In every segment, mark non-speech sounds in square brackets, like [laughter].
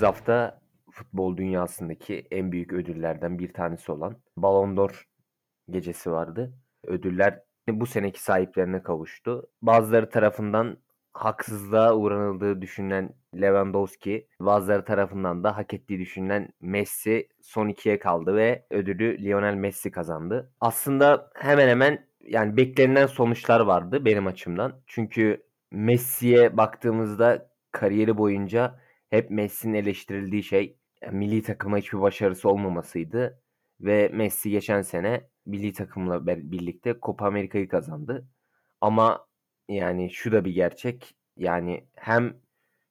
Geçtiğimiz hafta futbol dünyasındaki en büyük ödüllerden bir tanesi olan Ballon d'Or gecesi vardı. Ödüller bu seneki sahiplerine kavuştu. Bazıları tarafından haksızlığa uğranıldığı düşünülen Lewandowski, bazıları tarafından da hak ettiği düşünülen Messi son ikiye kaldı ve ödülü Lionel Messi kazandı. Aslında hemen hemen yani beklenilen sonuçlar vardı benim açımdan. Çünkü Messi'ye baktığımızda kariyeri boyunca hep Messi'nin eleştirildiği şey yani milli takıma hiçbir başarısı olmamasıydı. Ve Messi geçen sene milli takımla birlikte Copa Amerika'yı kazandı. Ama yani şu da bir gerçek. Yani hem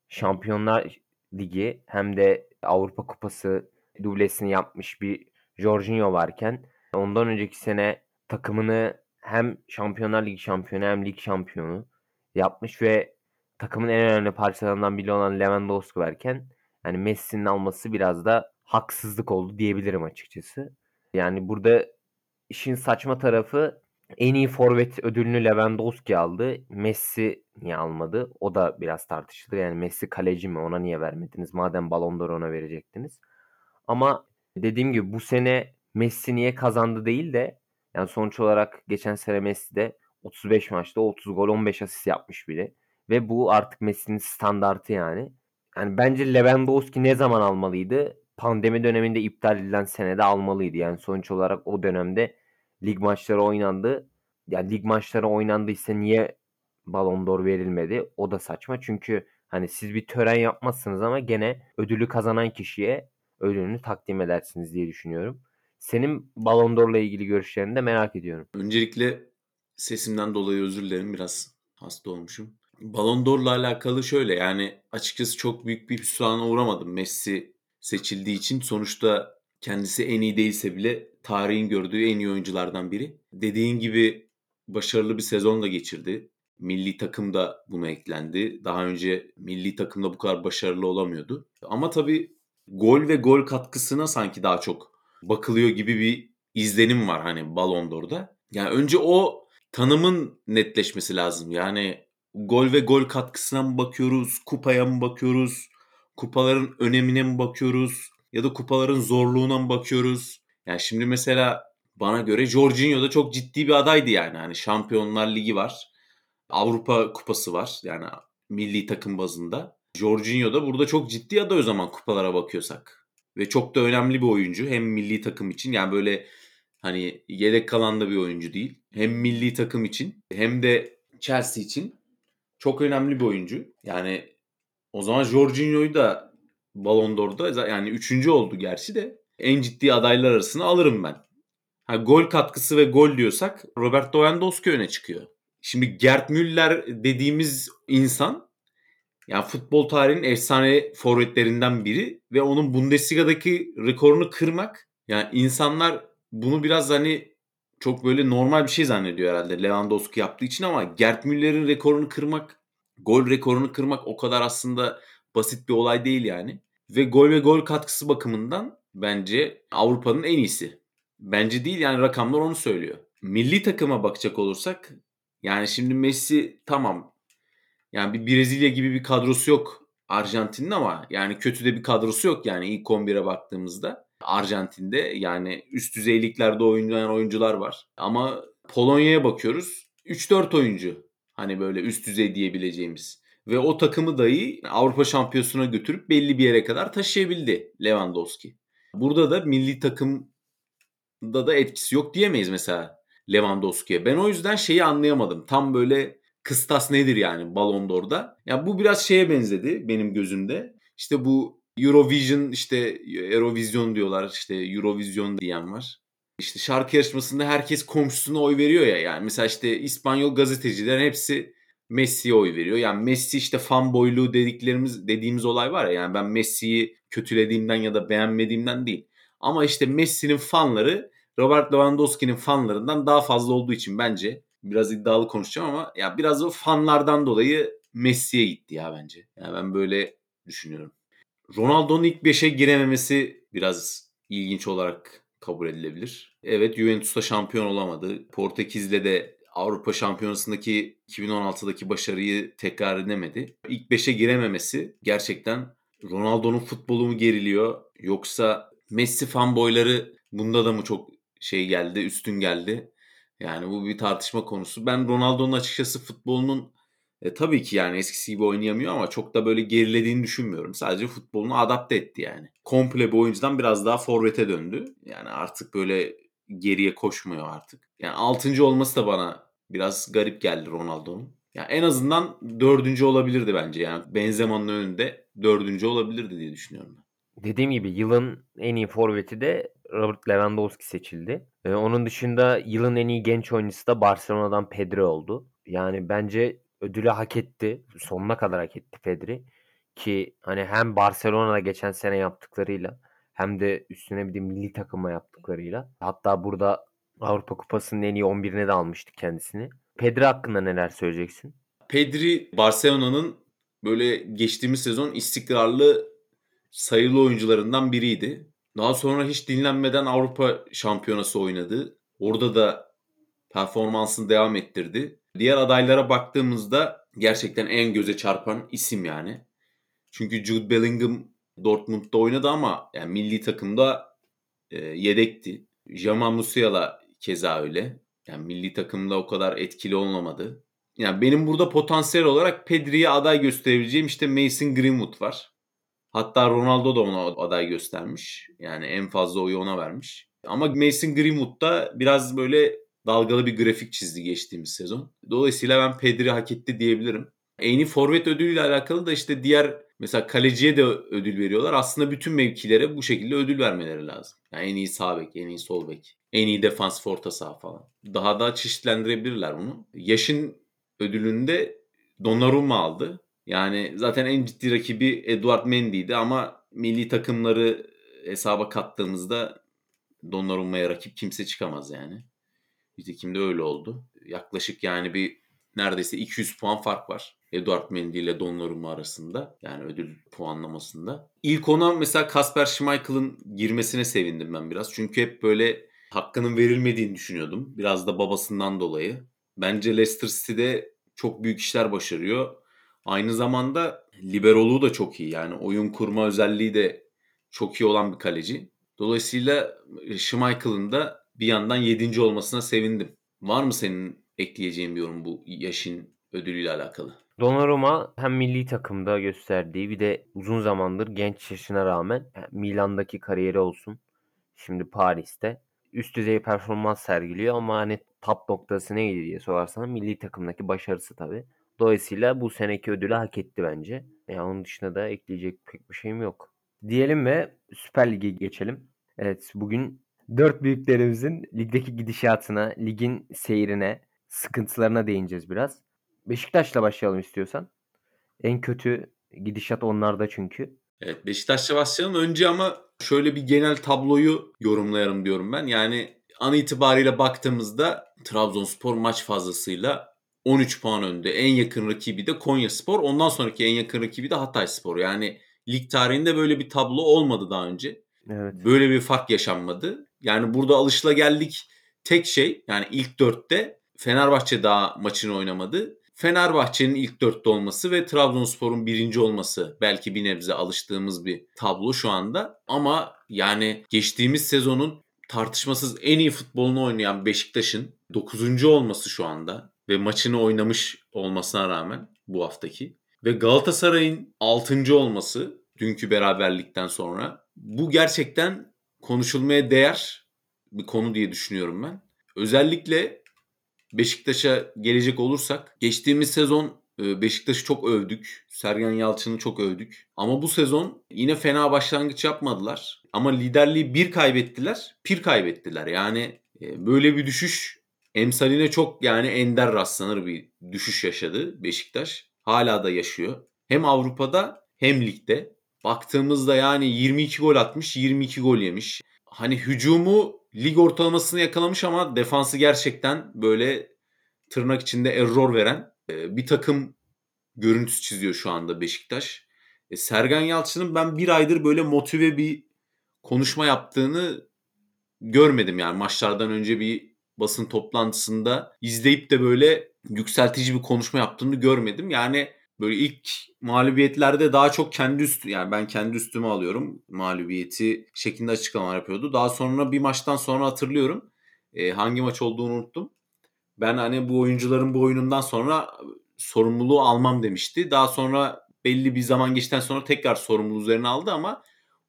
Şampiyonlar Ligi hem de Avrupa Kupası dublesini yapmış bir Jorginho varken ondan önceki sene takımını hem Şampiyonlar Ligi şampiyonu hem lig şampiyonu yapmış ve takımın en önemli parçalarından biri olan Lewandowski varken yani Messi'nin alması biraz da haksızlık oldu diyebilirim açıkçası. Yani burada işin saçma tarafı en iyi forvet ödülünü Lewandowski aldı. Messi niye almadı? O da biraz tartışılır. Yani Messi kaleci mi? Ona niye vermediniz? Madem Ballon d'Or ona verecektiniz. Ama dediğim gibi bu sene Messi niye kazandı değil de yani sonuç olarak geçen sene Messi de 35 maçta 30 gol 15 asist yapmış biri. Ve bu artık Messi'nin standartı yani. Yani bence Lewandowski ne zaman almalıydı? Pandemi döneminde iptal edilen senede almalıydı. Yani sonuç olarak o dönemde lig maçları oynandı. Yani lig maçları oynandıysa niye Ballon d'Or verilmedi? O da saçma. Çünkü hani siz bir tören yapmazsınız ama gene ödülü kazanan kişiye ödülünü takdim edersiniz diye düşünüyorum. Senin Ballon d'Or'la ilgili görüşlerini de merak ediyorum. Öncelikle sesimden dolayı özür dilerim. Biraz hasta olmuşum. Ballon d'Or'la alakalı şöyle yani açıkçası çok büyük bir hüsrana uğramadım Messi seçildiği için. Sonuçta kendisi en iyi değilse bile tarihin gördüğü en iyi oyunculardan biri. Dediğin gibi başarılı bir sezon da geçirdi. Milli takım da buna eklendi. Daha önce milli takımda bu kadar başarılı olamıyordu. Ama tabii gol ve gol katkısına sanki daha çok bakılıyor gibi bir izlenim var hani Ballon d'Or'da. Yani önce o tanımın netleşmesi lazım. Yani gol ve gol katkısına mı bakıyoruz, kupaya mı bakıyoruz, kupaların önemine mi bakıyoruz ya da kupaların zorluğuna mı bakıyoruz? Yani şimdi mesela bana göre Jorginho da çok ciddi bir adaydı yani. Hani Şampiyonlar Ligi var. Avrupa Kupası var. Yani milli takım bazında. Jorginho da burada çok ciddi aday o zaman kupalara bakıyorsak. Ve çok da önemli bir oyuncu. Hem milli takım için yani böyle hani yedek kalan da bir oyuncu değil. Hem milli takım için hem de Chelsea için çok önemli bir oyuncu. Yani o zaman Jorginho'yu da Ballon d'Or'da yani üçüncü oldu gerçi de en ciddi adaylar arasına alırım ben. Ha, gol katkısı ve gol diyorsak Robert Lewandowski öne çıkıyor. Şimdi Gerd Müller dediğimiz insan yani futbol tarihinin efsane forvetlerinden biri ve onun Bundesliga'daki rekorunu kırmak yani insanlar bunu biraz hani çok böyle normal bir şey zannediyor herhalde Lewandowski yaptığı için ama Gerd Müller'in rekorunu kırmak, gol rekorunu kırmak o kadar aslında basit bir olay değil yani. Ve gol ve gol katkısı bakımından bence Avrupa'nın en iyisi. Bence değil yani rakamlar onu söylüyor. Milli takıma bakacak olursak yani şimdi Messi tamam yani bir Brezilya gibi bir kadrosu yok Arjantin'in ama yani kötü de bir kadrosu yok yani ilk 11'e baktığımızda. Arjantin'de yani üst düzeyliklerde oynayan oyuncular var. Ama Polonya'ya bakıyoruz 3-4 oyuncu hani böyle üst düzey diyebileceğimiz. Ve o takımı dahi Avrupa Şampiyonası'na götürüp belli bir yere kadar taşıyabildi Lewandowski. Burada da milli takımda da etkisi yok diyemeyiz mesela Lewandowski'ye. Ben o yüzden şeyi anlayamadım. Tam böyle kıstas nedir yani Ballon d'Or'da? Ya bu biraz şeye benzedi benim gözümde. İşte bu Eurovision işte Eurovision diyorlar işte Eurovision diyen var. İşte şarkı yarışmasında herkes komşusuna oy veriyor ya yani. Mesela işte İspanyol gazetecilerin hepsi Messi'ye oy veriyor. Yani Messi işte fan boyluğu dediklerimiz dediğimiz olay var ya. Yani ben Messi'yi kötülediğimden ya da beğenmediğimden değil. Ama işte Messi'nin fanları Robert Lewandowski'nin fanlarından daha fazla olduğu için bence biraz iddialı konuşacağım ama ya biraz o fanlardan dolayı Messi'ye gitti ya bence. Yani ben böyle düşünüyorum. Ronaldo'nun ilk 5'e girememesi biraz ilginç olarak kabul edilebilir. Evet Juventus'ta şampiyon olamadı. Portekiz'le de Avrupa Şampiyonası'ndaki 2016'daki başarıyı tekrar edemedi. İlk 5'e girememesi gerçekten Ronaldo'nun futbolu mu geriliyor yoksa Messi fanboyları bunda da mı çok şey geldi, üstün geldi? Yani bu bir tartışma konusu. Ben Ronaldo'nun açıkçası futbolunun e, tabii ki yani eskisi gibi oynayamıyor ama çok da böyle gerilediğini düşünmüyorum. Sadece futbolunu adapte etti yani. Komple bir oyuncudan biraz daha forvete döndü. Yani artık böyle geriye koşmuyor artık. Yani 6. olması da bana biraz garip geldi Ronaldo'nun. Yani en azından dördüncü olabilirdi bence. Yani Benzema'nın önünde dördüncü olabilirdi diye düşünüyorum. Dediğim gibi yılın en iyi forveti de Robert Lewandowski seçildi. Ee, onun dışında yılın en iyi genç oyuncusu da Barcelona'dan Pedri oldu. Yani bence ödülü hak etti. Sonuna kadar hak etti Pedri. Ki hani hem Barcelona'da geçen sene yaptıklarıyla hem de üstüne bir de milli takıma yaptıklarıyla. Hatta burada Avrupa Kupası'nın en iyi 11'ine de almıştık kendisini. Pedri hakkında neler söyleyeceksin? Pedri Barcelona'nın böyle geçtiğimiz sezon istikrarlı sayılı oyuncularından biriydi. Daha sonra hiç dinlenmeden Avrupa Şampiyonası oynadı. Orada da performansını devam ettirdi. Diğer adaylara baktığımızda gerçekten en göze çarpan isim yani. Çünkü Jude Bellingham Dortmund'da oynadı ama yani milli takımda e, yedekti. Jamal Musiala keza öyle. Yani milli takımda o kadar etkili olamadı. Yani benim burada potansiyel olarak Pedri'ye aday gösterebileceğim işte Mason Greenwood var. Hatta Ronaldo da ona aday göstermiş. Yani en fazla oyu ona vermiş. Ama Mason Greenwood da biraz böyle dalgalı bir grafik çizdi geçtiğimiz sezon. Dolayısıyla ben Pedri hak etti diyebilirim. En iyi forvet ödülüyle alakalı da işte diğer mesela kaleciye de ödül veriyorlar. Aslında bütün mevkilere bu şekilde ödül vermeleri lazım. Yani en iyi sağ bek, en iyi sol bek, en iyi defans forta sağ falan. Daha da çeşitlendirebilirler bunu. Yaşın ödülünde Donnarumma aldı. Yani zaten en ciddi rakibi Eduard Mendy'ydi ama milli takımları hesaba kattığımızda Donnarumma'ya rakip kimse çıkamaz yani. Nitekim de öyle oldu. Yaklaşık yani bir neredeyse 200 puan fark var. Eduard Mendy ile Donnarumma arasında. Yani ödül puanlamasında. İlk ona mesela Kasper Schmeichel'ın girmesine sevindim ben biraz. Çünkü hep böyle hakkının verilmediğini düşünüyordum. Biraz da babasından dolayı. Bence Leicester City'de çok büyük işler başarıyor. Aynı zamanda liberoluğu da çok iyi. Yani oyun kurma özelliği de çok iyi olan bir kaleci. Dolayısıyla Schmeichel'ın da bir yandan 7. olmasına sevindim. Var mı senin ekleyeceğin bir yorum bu yaşın ödülüyle alakalı? Donnarumma hem milli takımda gösterdiği bir de uzun zamandır genç yaşına rağmen Milan'daki kariyeri olsun. Şimdi Paris'te üst düzey performans sergiliyor ama hani top noktası neydi diye sorarsan milli takımdaki başarısı tabii. Dolayısıyla bu seneki ödülü hak etti bence. Yani onun dışında da ekleyecek pek bir şeyim yok. Diyelim ve Süper Lig'e geçelim. Evet bugün dört büyüklerimizin ligdeki gidişatına, ligin seyrine, sıkıntılarına değineceğiz biraz. Beşiktaş'la başlayalım istiyorsan. En kötü gidişat onlarda çünkü. Evet Beşiktaş'la başlayalım. Önce ama şöyle bir genel tabloyu yorumlayalım diyorum ben. Yani an itibariyle baktığımızda Trabzonspor maç fazlasıyla 13 puan önde. En yakın rakibi de Konya Spor. Ondan sonraki en yakın rakibi de Hatay Spor. Yani lig tarihinde böyle bir tablo olmadı daha önce. Evet. Böyle bir fark yaşanmadı. Yani burada alışla geldik tek şey yani ilk dörtte Fenerbahçe daha maçını oynamadı. Fenerbahçe'nin ilk dörtte olması ve Trabzonspor'un birinci olması belki bir nebze alıştığımız bir tablo şu anda. Ama yani geçtiğimiz sezonun tartışmasız en iyi futbolunu oynayan Beşiktaş'ın 9. olması şu anda ve maçını oynamış olmasına rağmen bu haftaki ve Galatasaray'ın 6. olması dünkü beraberlikten sonra bu gerçekten konuşulmaya değer bir konu diye düşünüyorum ben. Özellikle Beşiktaş'a gelecek olursak geçtiğimiz sezon e, Beşiktaş'ı çok övdük. Sergen Yalçın'ı çok övdük. Ama bu sezon yine fena başlangıç yapmadılar. Ama liderliği bir kaybettiler, bir kaybettiler. Yani e, böyle bir düşüş emsaline çok yani ender rastlanır bir düşüş yaşadı Beşiktaş. Hala da yaşıyor. Hem Avrupa'da hem ligde. Baktığımızda yani 22 gol atmış, 22 gol yemiş. Hani hücumu lig ortalamasını yakalamış ama defansı gerçekten böyle tırnak içinde error veren e, bir takım görüntüsü çiziyor şu anda Beşiktaş. E, Sergen Yalçın'ın ben bir aydır böyle motive bir konuşma yaptığını görmedim yani maçlardan önce bir basın toplantısında izleyip de böyle yükseltici bir konuşma yaptığını görmedim. Yani Böyle ilk mağlubiyetlerde daha çok kendi üstü yani ben kendi üstüme alıyorum mağlubiyeti şeklinde açıklamalar yapıyordu. Daha sonra bir maçtan sonra hatırlıyorum. E, hangi maç olduğunu unuttum. Ben hani bu oyuncuların bu oyunundan sonra sorumluluğu almam demişti. Daha sonra belli bir zaman geçten sonra tekrar sorumluluğu üzerine aldı ama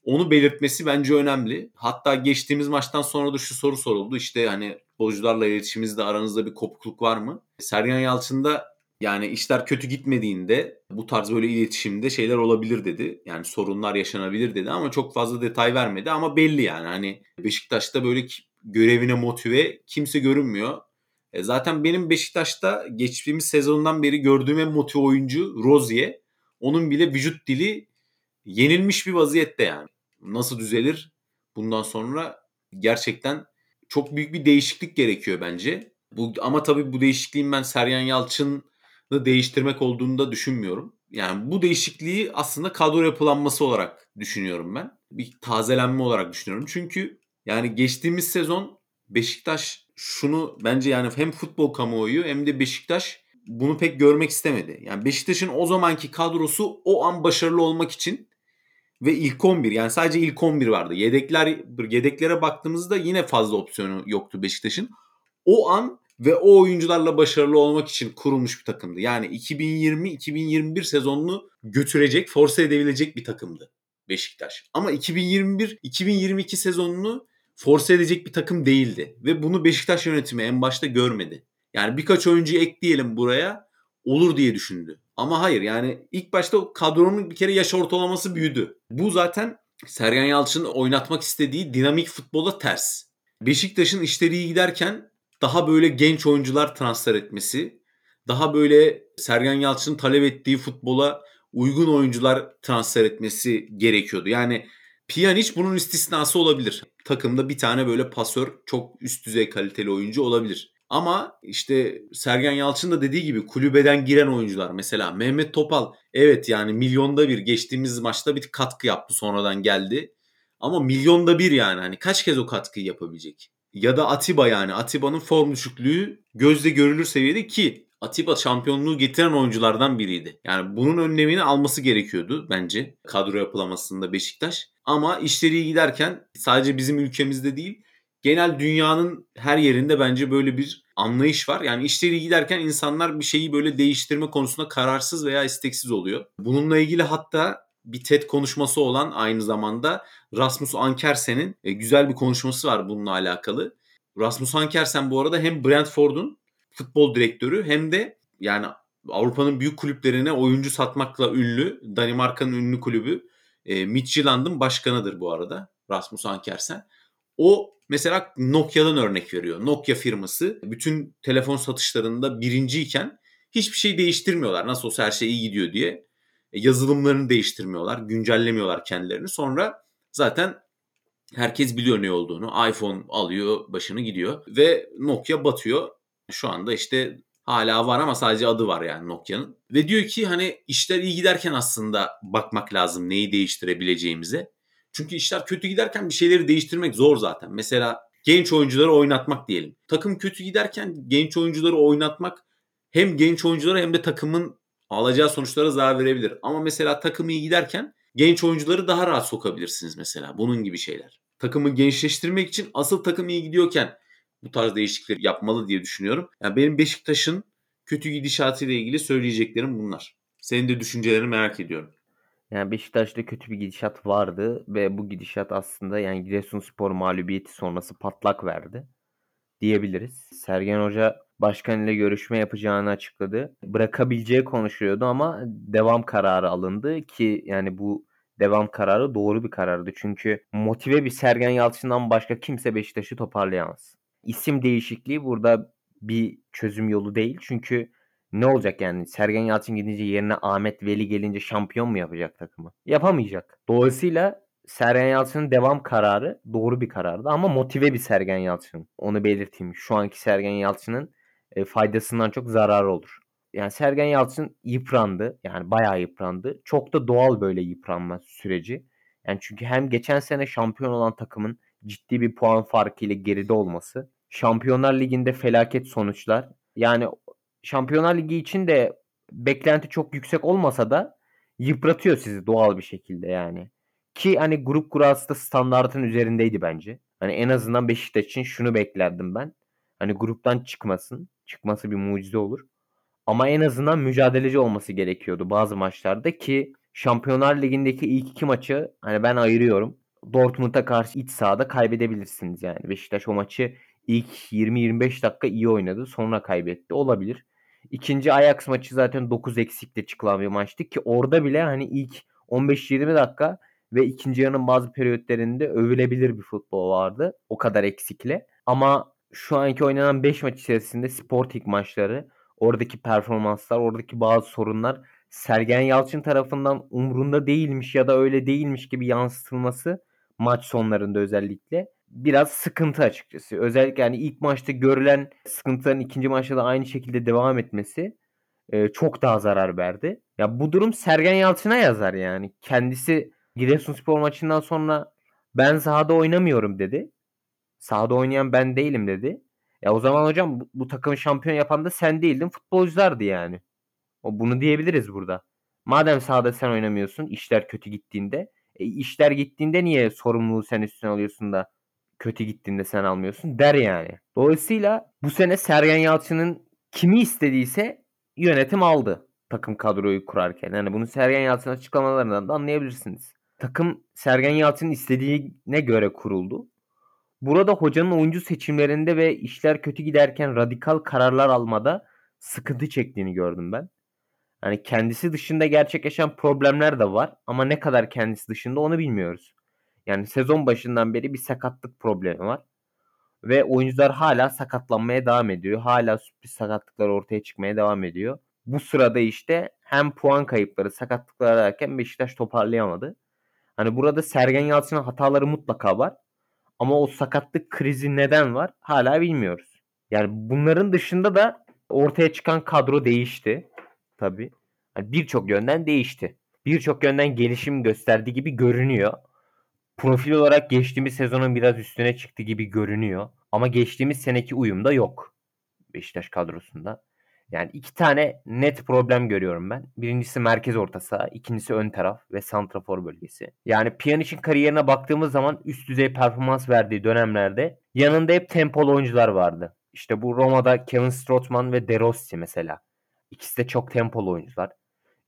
onu belirtmesi bence önemli. Hatta geçtiğimiz maçtan sonra da şu soru soruldu. İşte hani futbolcularla iletişimizde aranızda bir kopukluk var mı? Sergen Yalçın da yani işler kötü gitmediğinde bu tarz böyle iletişimde şeyler olabilir dedi. Yani sorunlar yaşanabilir dedi ama çok fazla detay vermedi ama belli yani hani Beşiktaş'ta böyle görevine motive kimse görünmüyor. E zaten benim Beşiktaş'ta geçtiğimiz sezondan beri gördüğüm en motive oyuncu Rozier. Onun bile vücut dili yenilmiş bir vaziyette yani. Nasıl düzelir bundan sonra gerçekten çok büyük bir değişiklik gerekiyor bence. Bu, ama tabii bu değişikliğin ben Sergen Yalçın'ı değiştirmek olduğunu da düşünmüyorum. Yani bu değişikliği aslında kadro yapılanması olarak düşünüyorum ben. Bir tazelenme olarak düşünüyorum. Çünkü yani geçtiğimiz sezon Beşiktaş şunu bence yani hem futbol kamuoyu hem de Beşiktaş bunu pek görmek istemedi. Yani Beşiktaş'ın o zamanki kadrosu o an başarılı olmak için ve ilk 11 yani sadece ilk 11 vardı. Yedekler yedeklere baktığımızda yine fazla opsiyonu yoktu Beşiktaş'ın. O an ve o oyuncularla başarılı olmak için kurulmuş bir takımdı. Yani 2020-2021 sezonunu götürecek, force edebilecek bir takımdı Beşiktaş. Ama 2021-2022 sezonunu force edecek bir takım değildi. Ve bunu Beşiktaş yönetimi en başta görmedi. Yani birkaç oyuncu ekleyelim buraya olur diye düşündü. Ama hayır yani ilk başta kadronun bir kere yaş ortalaması büyüdü. Bu zaten Sergen Yalçın'ın oynatmak istediği dinamik futbola ters. Beşiktaş'ın işleri iyi giderken daha böyle genç oyuncular transfer etmesi, daha böyle Sergen Yalçın'ın talep ettiği futbola uygun oyuncular transfer etmesi gerekiyordu. Yani Pjanic bunun istisnası olabilir. Takımda bir tane böyle pasör çok üst düzey kaliteli oyuncu olabilir. Ama işte Sergen Yalçın da dediği gibi kulübeden giren oyuncular mesela Mehmet Topal evet yani milyonda bir geçtiğimiz maçta bir katkı yaptı sonradan geldi. Ama milyonda bir yani hani kaç kez o katkıyı yapabilecek? Ya da Atiba yani Atiba'nın form düşüklüğü gözle görülür seviyede ki Atiba şampiyonluğu getiren oyunculardan biriydi. Yani bunun önlemini alması gerekiyordu bence kadro yapılamasında Beşiktaş. Ama işleri iyi giderken sadece bizim ülkemizde değil genel dünyanın her yerinde bence böyle bir anlayış var. Yani işleri giderken insanlar bir şeyi böyle değiştirme konusunda kararsız veya isteksiz oluyor. Bununla ilgili hatta bir TED konuşması olan aynı zamanda Rasmus Ankersen'in e, güzel bir konuşması var bununla alakalı. Rasmus Ankersen bu arada hem Brentford'un futbol direktörü hem de yani Avrupa'nın büyük kulüplerine oyuncu satmakla ünlü Danimarka'nın ünlü kulübü e, Midtjylland'ın başkanıdır bu arada Rasmus Ankersen. O mesela Nokia'dan örnek veriyor. Nokia firması bütün telefon satışlarında birinciyken hiçbir şey değiştirmiyorlar. Nasıl olsa her şey iyi gidiyor diye. E, yazılımlarını değiştirmiyorlar, güncellemiyorlar kendilerini. Sonra zaten herkes biliyor ne olduğunu. iPhone alıyor, başını gidiyor ve Nokia batıyor. Şu anda işte hala var ama sadece adı var yani Nokia'nın. Ve diyor ki hani işler iyi giderken aslında bakmak lazım neyi değiştirebileceğimize. Çünkü işler kötü giderken bir şeyleri değiştirmek zor zaten. Mesela genç oyuncuları oynatmak diyelim. Takım kötü giderken genç oyuncuları oynatmak hem genç oyunculara hem de takımın alacağı sonuçlara zarar verebilir. Ama mesela takım iyi giderken genç oyuncuları daha rahat sokabilirsiniz mesela. Bunun gibi şeyler. Takımı gençleştirmek için asıl takım iyi gidiyorken bu tarz değişiklikleri yapmalı diye düşünüyorum. Yani benim Beşiktaş'ın kötü gidişatıyla ilgili söyleyeceklerim bunlar. Senin de düşüncelerini merak ediyorum. Yani Beşiktaş'ta kötü bir gidişat vardı ve bu gidişat aslında yani Giresunspor mağlubiyeti sonrası patlak verdi diyebiliriz. Sergen Hoca başkan ile görüşme yapacağını açıkladı. Bırakabileceği konuşuyordu ama devam kararı alındı ki yani bu devam kararı doğru bir karardı. Çünkü motive bir Sergen Yalçın'dan başka kimse Beşiktaş'ı toparlayamaz. İsim değişikliği burada bir çözüm yolu değil. Çünkü ne olacak yani? Sergen Yalçın gidince yerine Ahmet Veli gelince şampiyon mu yapacak takımı? Yapamayacak. Dolayısıyla Sergen Yalçın'ın devam kararı doğru bir karardı ama motive bir Sergen Yalçın. Onu belirteyim. Şu anki Sergen Yalçın'ın e, faydasından çok zararı olur. Yani Sergen Yalçın yıprandı. Yani bayağı yıprandı. Çok da doğal böyle yıpranma süreci. Yani çünkü hem geçen sene şampiyon olan takımın ciddi bir puan farkı ile geride olması. Şampiyonlar Ligi'nde felaket sonuçlar. Yani Şampiyonlar Ligi için de beklenti çok yüksek olmasa da yıpratıyor sizi doğal bir şekilde yani. Ki hani grup kurası da standartın üzerindeydi bence. Hani en azından Beşiktaş için şunu beklerdim ben. Hani gruptan çıkmasın. Çıkması bir mucize olur. Ama en azından mücadeleci olması gerekiyordu bazı maçlarda ki Şampiyonlar Ligi'ndeki ilk iki maçı hani ben ayırıyorum. Dortmund'a karşı iç sahada kaybedebilirsiniz yani. Beşiktaş o maçı ilk 20-25 dakika iyi oynadı. Sonra kaybetti. Olabilir. İkinci Ajax maçı zaten 9 eksikle çıkılan bir maçtı ki orada bile hani ilk 15-20 dakika ve ikinci yarının bazı periyotlarında övülebilir bir futbol vardı. O kadar eksikle. Ama şu anki oynanan 5 maç içerisinde Sporting maçları, oradaki performanslar, oradaki bazı sorunlar Sergen Yalçın tarafından umrunda değilmiş ya da öyle değilmiş gibi yansıtılması maç sonlarında özellikle biraz sıkıntı açıkçası. Özellikle yani ilk maçta görülen sıkıntıların ikinci maçta da aynı şekilde devam etmesi e, çok daha zarar verdi. Ya bu durum Sergen Yalçın'a yazar yani. Kendisi Giresunspor maçından sonra ben sahada oynamıyorum dedi. Sahada oynayan ben değilim dedi. Ya o zaman hocam bu, bu takımı şampiyon yapan da sen değildin futbolculardı yani. O bunu diyebiliriz burada. Madem sahada sen oynamıyorsun işler kötü gittiğinde e, işler gittiğinde niye sorumluluğu sen üstüne alıyorsun da kötü gittiğinde sen almıyorsun der yani. Dolayısıyla bu sene Sergen Yalçın'ın kimi istediyse yönetim aldı takım kadroyu kurarken. Yani bunu Sergen Yalçın açıklamalarından da anlayabilirsiniz. Takım Sergen Yalçın'ın istediğine göre kuruldu. Burada hocanın oyuncu seçimlerinde ve işler kötü giderken radikal kararlar almada sıkıntı çektiğini gördüm ben. Yani kendisi dışında gerçekleşen problemler de var ama ne kadar kendisi dışında onu bilmiyoruz. Yani sezon başından beri bir sakatlık problemi var. Ve oyuncular hala sakatlanmaya devam ediyor. Hala sürpriz sakatlıklar ortaya çıkmaya devam ediyor. Bu sırada işte hem puan kayıpları, sakatlıklar derken Beşiktaş toparlayamadı. Hani burada Sergen Yalçın'ın hataları mutlaka var. Ama o sakatlık krizi neden var hala bilmiyoruz. Yani bunların dışında da ortaya çıkan kadro değişti. Tabii. Yani Birçok yönden değişti. Birçok yönden gelişim gösterdiği gibi görünüyor. Profil olarak geçtiğimiz sezonun biraz üstüne çıktı gibi görünüyor. Ama geçtiğimiz seneki uyum da yok. Beşiktaş kadrosunda. Yani iki tane net problem görüyorum ben. Birincisi merkez orta saha, ikincisi ön taraf ve santrafor bölgesi. Yani Pjanic'in kariyerine baktığımız zaman üst düzey performans verdiği dönemlerde yanında hep tempolu oyuncular vardı. İşte bu Roma'da Kevin Strootman ve De Rossi mesela. İkisi de çok tempolu oyuncular.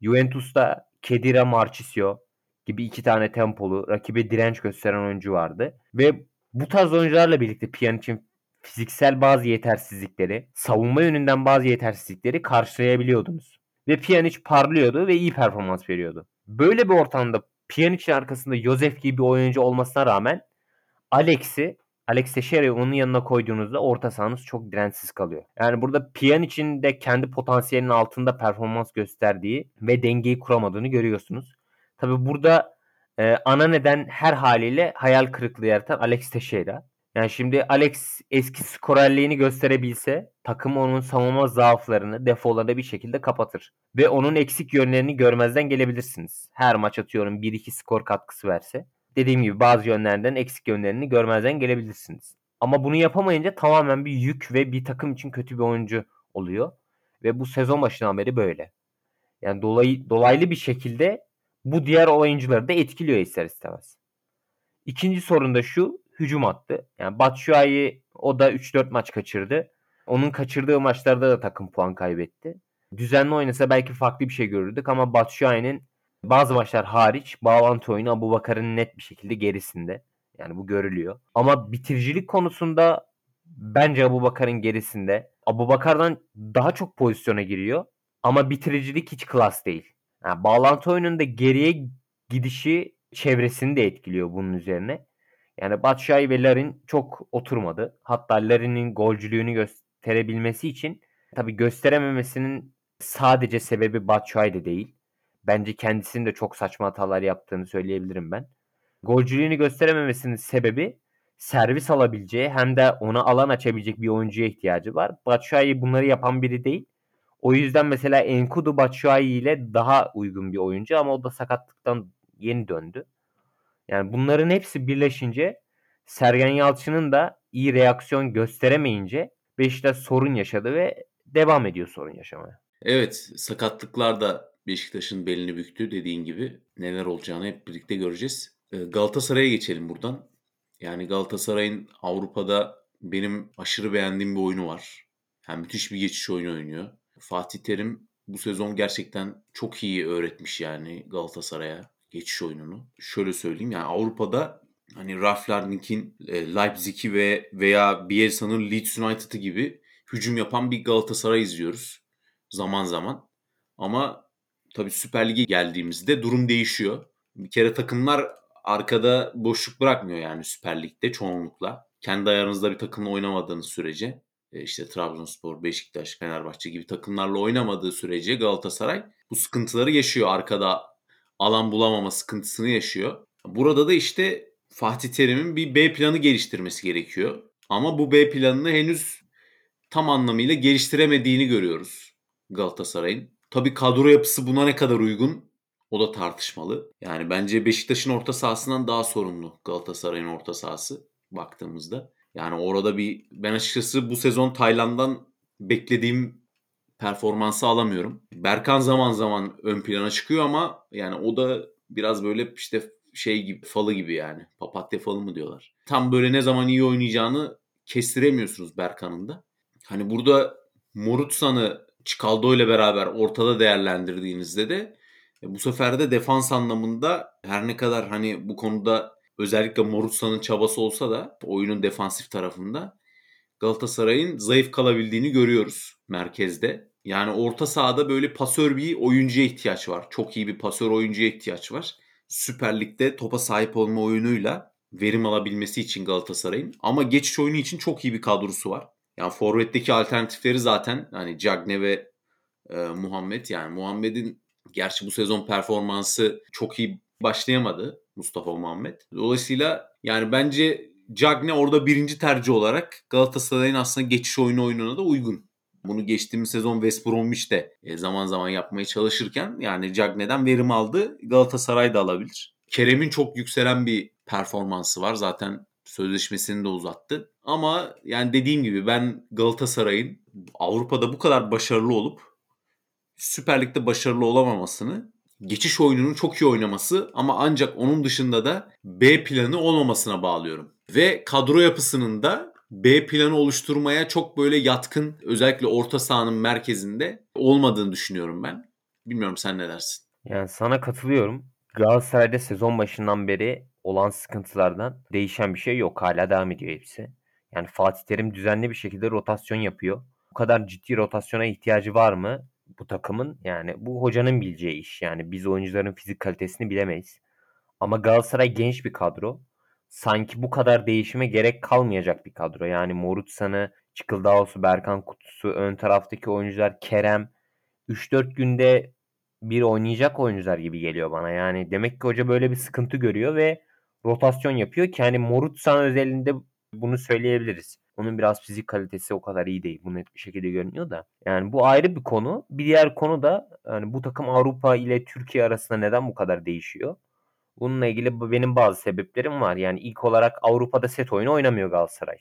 Juventus'ta Kedira Marchisio gibi iki tane tempolu, rakibe direnç gösteren oyuncu vardı. Ve bu tarz oyuncularla birlikte Pjanic'in fiziksel bazı yetersizlikleri, savunma yönünden bazı yetersizlikleri karşılayabiliyordunuz. Ve Pjanic parlıyordu ve iyi performans veriyordu. Böyle bir ortamda Pjanic'in arkasında Josef gibi bir oyuncu olmasına rağmen Alex'i Alex Teixeira'yı onun yanına koyduğunuzda orta sahanız çok dirençsiz kalıyor. Yani burada Pjanic'in de kendi potansiyelinin altında performans gösterdiği ve dengeyi kuramadığını görüyorsunuz. Tabi burada e, ana neden her haliyle hayal kırıklığı yaratan Alex Teixeira. Yani şimdi Alex eski skorerliğini gösterebilse takım onun savunma zaaflarını, defolarını bir şekilde kapatır. Ve onun eksik yönlerini görmezden gelebilirsiniz. Her maç atıyorum 1-2 skor katkısı verse. Dediğim gibi bazı yönlerden eksik yönlerini görmezden gelebilirsiniz. Ama bunu yapamayınca tamamen bir yük ve bir takım için kötü bir oyuncu oluyor. Ve bu sezon başından beri böyle. Yani dolay, dolaylı bir şekilde bu diğer oyuncuları da etkiliyor ister istemez. İkinci sorun da şu hücum attı. Yani Batshuayi o da 3-4 maç kaçırdı. Onun kaçırdığı maçlarda da takım puan kaybetti. Düzenli oynasa belki farklı bir şey görürdük ama Batshuayi'nin bazı maçlar hariç bağlantı oyunu Abu Bakar'ın net bir şekilde gerisinde. Yani bu görülüyor. Ama bitiricilik konusunda bence Abu Bakar'ın gerisinde. Abu Bakar'dan daha çok pozisyona giriyor. Ama bitiricilik hiç klas değil. Yani bağlantı oyununda geriye gidişi çevresini de etkiliyor bunun üzerine. Yani Batshuayi ve Larin çok oturmadı. Hatta Larin'in golcülüğünü gösterebilmesi için tabii gösterememesinin sadece sebebi Batshuayi de değil. Bence kendisinin de çok saçma hatalar yaptığını söyleyebilirim ben. Golcülüğünü gösterememesinin sebebi servis alabileceği hem de ona alan açabilecek bir oyuncuya ihtiyacı var. Batshuayi bunları yapan biri değil. O yüzden mesela Enkudu Batshuayi ile daha uygun bir oyuncu ama o da sakatlıktan yeni döndü. Yani bunların hepsi birleşince Sergen Yalçın'ın da iyi reaksiyon gösteremeyince Beşiktaş sorun yaşadı ve devam ediyor sorun yaşamaya. Evet sakatlıklar da Beşiktaş'ın belini büktü dediğin gibi. Neler olacağını hep birlikte göreceğiz. Ee, Galatasaray'a geçelim buradan. Yani Galatasaray'ın Avrupa'da benim aşırı beğendiğim bir oyunu var. Yani müthiş bir geçiş oyunu oynuyor. Fatih Terim bu sezon gerçekten çok iyi öğretmiş yani Galatasaray'a geçiş oyununu. Şöyle söyleyeyim yani Avrupa'da hani Ralf Rangnick'in e, Leipzig'i ve veya Bielsa'nın Leeds United'ı gibi hücum yapan bir Galatasaray izliyoruz zaman zaman. Ama tabii Süper Lig'e geldiğimizde durum değişiyor. Bir kere takımlar arkada boşluk bırakmıyor yani Süper Lig'de çoğunlukla. Kendi ayarınızda bir takımla oynamadığınız sürece e, işte Trabzonspor, Beşiktaş, Fenerbahçe gibi takımlarla oynamadığı sürece Galatasaray bu sıkıntıları yaşıyor. Arkada alan bulamama sıkıntısını yaşıyor. Burada da işte Fatih Terim'in bir B planı geliştirmesi gerekiyor. Ama bu B planını henüz tam anlamıyla geliştiremediğini görüyoruz Galatasaray'ın. Tabii kadro yapısı buna ne kadar uygun o da tartışmalı. Yani bence Beşiktaş'ın orta sahasından daha sorumlu Galatasaray'ın orta sahası baktığımızda. Yani orada bir ben açıkçası bu sezon Tayland'dan beklediğim performansı alamıyorum. Berkan zaman zaman ön plana çıkıyor ama yani o da biraz böyle işte şey gibi falı gibi yani. Papatya falı mı diyorlar. Tam böyle ne zaman iyi oynayacağını kestiremiyorsunuz Berkan'ın da. Hani burada Morutsan'ı Çikaldo ile beraber ortada değerlendirdiğinizde de e, bu sefer de defans anlamında her ne kadar hani bu konuda özellikle Morutsa'nın çabası olsa da oyunun defansif tarafında Galatasaray'ın zayıf kalabildiğini görüyoruz merkezde. Yani orta sahada böyle pasör bir oyuncuya ihtiyaç var. Çok iyi bir pasör oyuncuya ihtiyaç var. Süper Lig'de topa sahip olma oyunuyla verim alabilmesi için Galatasaray'ın. Ama geçiş oyunu için çok iyi bir kadrosu var. Yani forvetteki alternatifleri zaten hani Cagne ve e, Muhammed yani Muhammed'in gerçi bu sezon performansı çok iyi başlayamadı Mustafa Muhammed. Dolayısıyla yani bence Cagne orada birinci tercih olarak Galatasaray'ın aslında geçiş oyunu oyununa da uygun. Bunu geçtiğimiz sezon West Bromwich de e, zaman zaman yapmaya çalışırken yani Cagne'den verim aldı. Galatasaray da alabilir. Kerem'in çok yükselen bir performansı var. Zaten sözleşmesini de uzattı. Ama yani dediğim gibi ben Galatasaray'ın Avrupa'da bu kadar başarılı olup Süper Lig'de başarılı olamamasını geçiş oyununun çok iyi oynaması ama ancak onun dışında da B planı olmamasına bağlıyorum. Ve kadro yapısının da B planı oluşturmaya çok böyle yatkın özellikle orta sahanın merkezinde olmadığını düşünüyorum ben. Bilmiyorum sen ne dersin? Yani sana katılıyorum. Galatasaray'da sezon başından beri olan sıkıntılardan değişen bir şey yok. Hala devam ediyor hepsi. Yani Fatih Terim düzenli bir şekilde rotasyon yapıyor. Bu kadar ciddi rotasyona ihtiyacı var mı bu takımın? Yani bu hocanın bileceği iş. Yani biz oyuncuların fizik kalitesini bilemeyiz. Ama Galatasaray genç bir kadro. Sanki bu kadar değişime gerek kalmayacak bir kadro. Yani Morutsan'ı, Çıkıldaos'u, Berkan Kutusu, ön taraftaki oyuncular Kerem 3-4 günde bir oynayacak oyuncular gibi geliyor bana. Yani demek ki hoca böyle bir sıkıntı görüyor ve rotasyon yapıyor ki hani Morutsan özelinde bunu söyleyebiliriz. Onun biraz fizik kalitesi o kadar iyi değil. Bu net bir şekilde görünüyor da. Yani bu ayrı bir konu. Bir diğer konu da yani bu takım Avrupa ile Türkiye arasında neden bu kadar değişiyor? Bununla ilgili benim bazı sebeplerim var. Yani ilk olarak Avrupa'da set oyunu oynamıyor Galatasaray.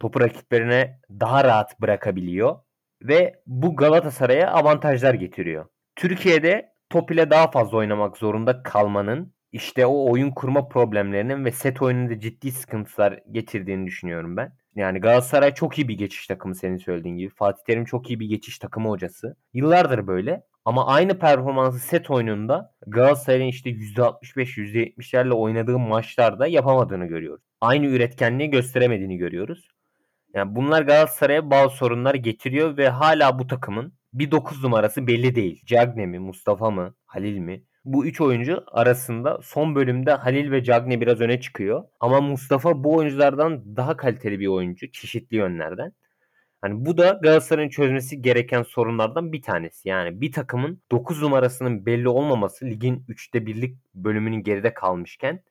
Topu rakiplerine daha rahat bırakabiliyor ve bu Galatasaray'a avantajlar getiriyor. Türkiye'de top ile daha fazla oynamak zorunda kalmanın işte o oyun kurma problemlerinin ve set oyununda ciddi sıkıntılar getirdiğini düşünüyorum ben. Yani Galatasaray çok iyi bir geçiş takımı senin söylediğin gibi. Fatih Terim çok iyi bir geçiş takımı hocası. Yıllardır böyle. Ama aynı performansı set oyununda Galatasaray'ın işte %65 %70'lerle oynadığı maçlarda yapamadığını görüyoruz. Aynı üretkenliği gösteremediğini görüyoruz. Yani bunlar Galatasaray'a bazı sorunlar getiriyor ve hala bu takımın bir 9 numarası belli değil. Cagne mi, Mustafa mı, Halil mi? Bu üç oyuncu arasında son bölümde Halil ve Cagne biraz öne çıkıyor. Ama Mustafa bu oyunculardan daha kaliteli bir oyuncu çeşitli yönlerden. Hani bu da Galatasaray'ın çözmesi gereken sorunlardan bir tanesi. Yani bir takımın 9 numarasının belli olmaması ligin 3'te birlik bölümünün geride kalmışken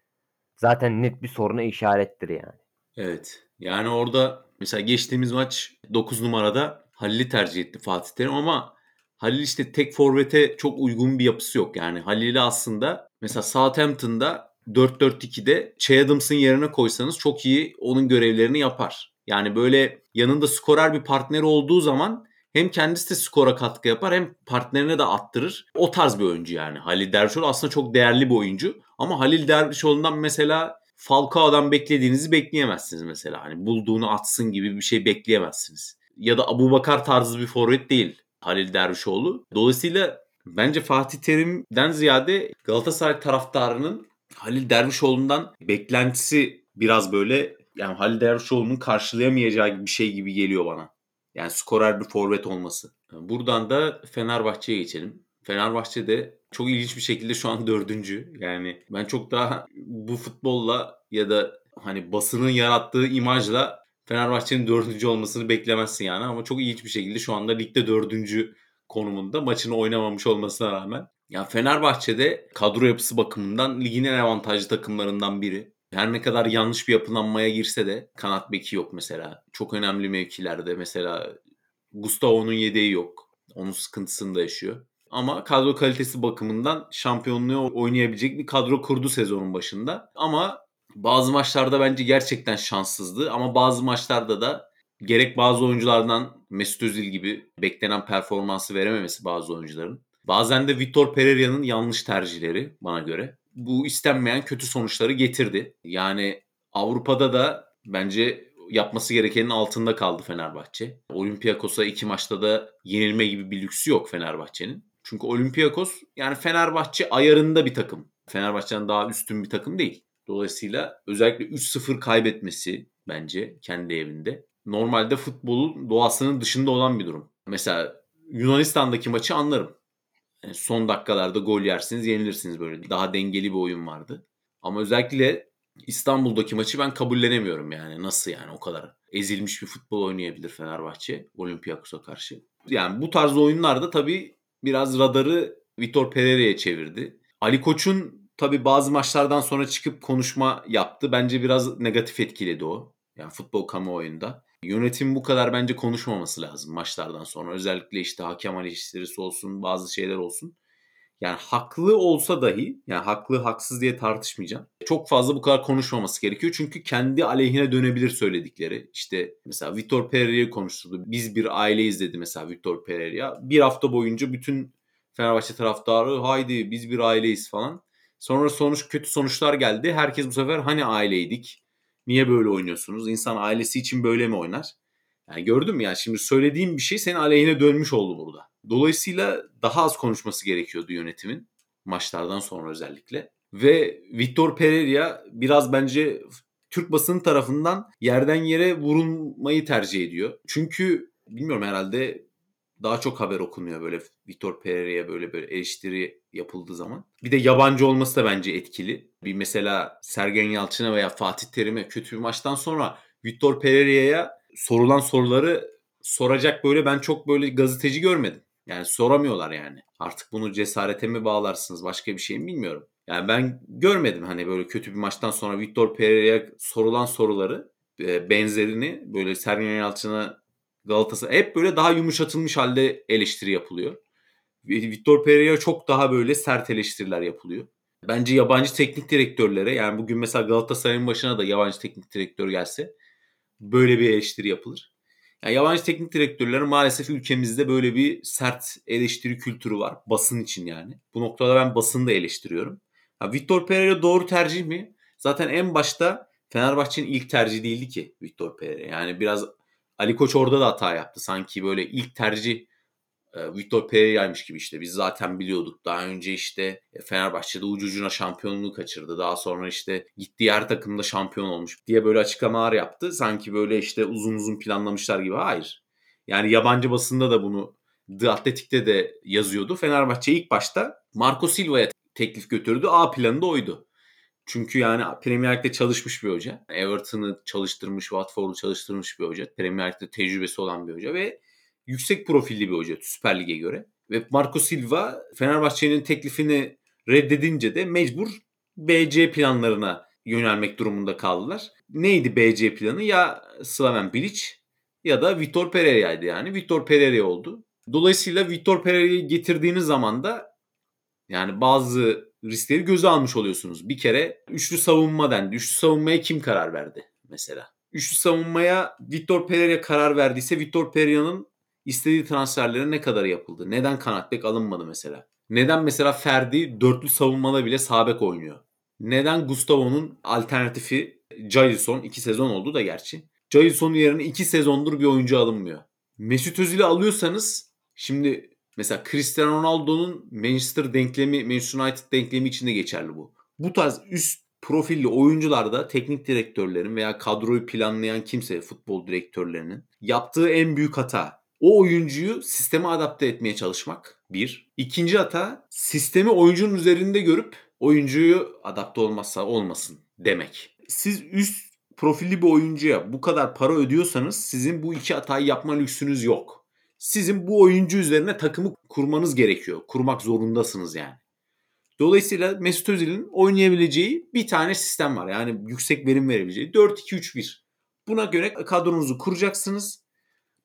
zaten net bir soruna işarettir yani. Evet. Yani orada mesela geçtiğimiz maç 9 numarada Halil'i tercih etti Fatih Terim ama Halil işte tek forvete çok uygun bir yapısı yok. Yani Halil'i aslında mesela Southampton'da 4-4-2'de Che Adams'ın yerine koysanız çok iyi onun görevlerini yapar. Yani böyle yanında skorer bir partneri olduğu zaman hem kendisi de skora katkı yapar hem partnerine de attırır. O tarz bir oyuncu yani. Halil Dervişoğlu aslında çok değerli bir oyuncu. Ama Halil Dervişoğlu'ndan mesela Falcao'dan beklediğinizi bekleyemezsiniz mesela. Hani bulduğunu atsın gibi bir şey bekleyemezsiniz. Ya da Abu Bakar tarzı bir forvet değil Halil Dervişoğlu. Dolayısıyla bence Fatih Terim'den ziyade Galatasaray taraftarının Halil Dervişoğlu'ndan beklentisi biraz böyle yani Halil Dervişoğlu'nun karşılayamayacağı bir şey gibi geliyor bana. Yani skorer bir forvet olması. Buradan da Fenerbahçe'ye geçelim. Fenerbahçe de çok ilginç bir şekilde şu an dördüncü. Yani ben çok daha bu futbolla ya da hani basının yarattığı imajla Fenerbahçe'nin dördüncü olmasını beklemezsin yani. Ama çok ilginç bir şekilde şu anda ligde dördüncü konumunda maçını oynamamış olmasına rağmen. Ya Fenerbahçe'de kadro yapısı bakımından ligin en avantajlı takımlarından biri. Her ne kadar yanlış bir yapılanmaya girse de kanat beki yok mesela. Çok önemli mevkilerde mesela Gustavo'nun yedeği yok. Onun sıkıntısını da yaşıyor. Ama kadro kalitesi bakımından şampiyonluğu oynayabilecek bir kadro kurdu sezonun başında. Ama bazı maçlarda bence gerçekten şanssızdı. Ama bazı maçlarda da gerek bazı oyunculardan Mesut Özil gibi beklenen performansı verememesi bazı oyuncuların. Bazen de Vitor Pereira'nın yanlış tercihleri bana göre. Bu istenmeyen kötü sonuçları getirdi. Yani Avrupa'da da bence yapması gerekenin altında kaldı Fenerbahçe. Olympiakos'a iki maçta da yenilme gibi bir lüksü yok Fenerbahçe'nin. Çünkü Olympiakos yani Fenerbahçe ayarında bir takım. Fenerbahçe'den daha üstün bir takım değil. Dolayısıyla özellikle 3-0 kaybetmesi bence kendi evinde. Normalde futbolun doğasının dışında olan bir durum. Mesela Yunanistan'daki maçı anlarım. Yani son dakikalarda gol yersiniz, yenilirsiniz böyle. Daha dengeli bir oyun vardı. Ama özellikle İstanbul'daki maçı ben kabullenemiyorum yani. Nasıl yani o kadar ezilmiş bir futbol oynayabilir Fenerbahçe Olympiakos'a karşı. Yani bu tarz oyunlarda tabii biraz radarı Vitor Pereira'ya çevirdi. Ali Koç'un tabii bazı maçlardan sonra çıkıp konuşma yaptı. Bence biraz negatif etkiledi o. Yani futbol kamuoyunda. Yönetim bu kadar bence konuşmaması lazım maçlardan sonra. Özellikle işte hakem eleştirisi olsun, bazı şeyler olsun. Yani haklı olsa dahi, yani haklı haksız diye tartışmayacağım. Çok fazla bu kadar konuşmaması gerekiyor. Çünkü kendi aleyhine dönebilir söyledikleri. İşte mesela Vitor Pereira'yı konuşturdu. Biz bir aileyiz dedi mesela Vitor Pereira. Bir hafta boyunca bütün Fenerbahçe taraftarı haydi biz bir aileyiz falan. Sonra sonuç kötü sonuçlar geldi. Herkes bu sefer hani aileydik? Niye böyle oynuyorsunuz? İnsan ailesi için böyle mi oynar? Yani gördün mü yani şimdi söylediğim bir şey senin aleyhine dönmüş oldu burada. Dolayısıyla daha az konuşması gerekiyordu yönetimin maçlardan sonra özellikle. Ve Victor Pereira biraz bence Türk basının tarafından yerden yere vurulmayı tercih ediyor. Çünkü bilmiyorum herhalde daha çok haber okunuyor böyle Victor Pereira'ya böyle böyle eleştiri yapıldığı zaman. Bir de yabancı olması da bence etkili. Bir mesela Sergen Yalçın'a veya Fatih Terim'e kötü bir maçtan sonra Victor Pereira'ya sorulan soruları soracak böyle ben çok böyle gazeteci görmedim. Yani soramıyorlar yani. Artık bunu cesarete mi bağlarsınız başka bir şey mi bilmiyorum. Yani ben görmedim hani böyle kötü bir maçtan sonra Victor Pereira'ya sorulan soruları e, benzerini böyle Sergen Yalçın'a Galatasaray hep böyle daha yumuşatılmış halde eleştiri yapılıyor. Victor Pereira çok daha böyle sert eleştiriler yapılıyor. Bence yabancı teknik direktörlere yani bugün mesela Galatasaray'ın başına da yabancı teknik direktör gelse böyle bir eleştiri yapılır. Yani yabancı teknik direktörlerin maalesef ülkemizde böyle bir sert eleştiri kültürü var. Basın için yani. Bu noktada ben basını da eleştiriyorum. Ha, Victor Pereira doğru tercih mi? Zaten en başta Fenerbahçe'nin ilk tercihi değildi ki Victor Pereira. Yani biraz Ali Koç orada da hata yaptı. Sanki böyle ilk tercih e, Victor Pereira'ymış gibi işte. Biz zaten biliyorduk. Daha önce işte Fenerbahçe'de ucucuna şampiyonluğu kaçırdı. Daha sonra işte gittiği her takımda şampiyon olmuş diye böyle açıklamalar yaptı. Sanki böyle işte uzun uzun planlamışlar gibi. Hayır. Yani yabancı basında da bunu The Athletic'te de yazıyordu. Fenerbahçe ilk başta Marco Silva'ya teklif götürdü. A planı da oydu. Çünkü yani Premier Lig'de çalışmış bir hoca. Everton'ı çalıştırmış, Watford'u çalıştırmış bir hoca. Premier Lig'de tecrübesi olan bir hoca ve yüksek profilli bir hoca Süper Lig'e göre. Ve Marco Silva Fenerbahçe'nin teklifini reddedince de mecbur BC planlarına yönelmek durumunda kaldılar. Neydi BC planı? Ya Slaven Bilic ya da Vitor Pereira'ydı yani. Vitor Pereira oldu. Dolayısıyla Vitor Pereira'yı getirdiğiniz zaman da yani bazı riskleri göze almış oluyorsunuz. Bir kere üçlü savunma dendi. Üçlü savunmaya kim karar verdi mesela? Üçlü savunmaya Vitor Pereira karar verdiyse Vitor Pereira'nın istediği transferlere ne kadar yapıldı? Neden kanat bek alınmadı mesela? Neden mesela Ferdi dörtlü savunmada bile sağ bek oynuyor? Neden Gustavo'nun alternatifi Jailson 2 sezon oldu da gerçi. Jailson'un yerine 2 sezondur bir oyuncu alınmıyor. Mesut Özil'i alıyorsanız şimdi mesela Cristiano Ronaldo'nun Manchester denklemi, Manchester United denklemi içinde geçerli bu. Bu tarz üst profilli oyuncularda teknik direktörlerin veya kadroyu planlayan kimse futbol direktörlerinin yaptığı en büyük hata o oyuncuyu sisteme adapte etmeye çalışmak. Bir. İkinci hata sistemi oyuncunun üzerinde görüp oyuncuyu adapte olmazsa olmasın demek. Siz üst profilli bir oyuncuya bu kadar para ödüyorsanız sizin bu iki hatayı yapma lüksünüz yok. Sizin bu oyuncu üzerine takımı kurmanız gerekiyor. Kurmak zorundasınız yani. Dolayısıyla Mesut Özil'in oynayabileceği bir tane sistem var. Yani yüksek verim verebileceği 4-2-3-1. Buna göre kadronuzu kuracaksınız.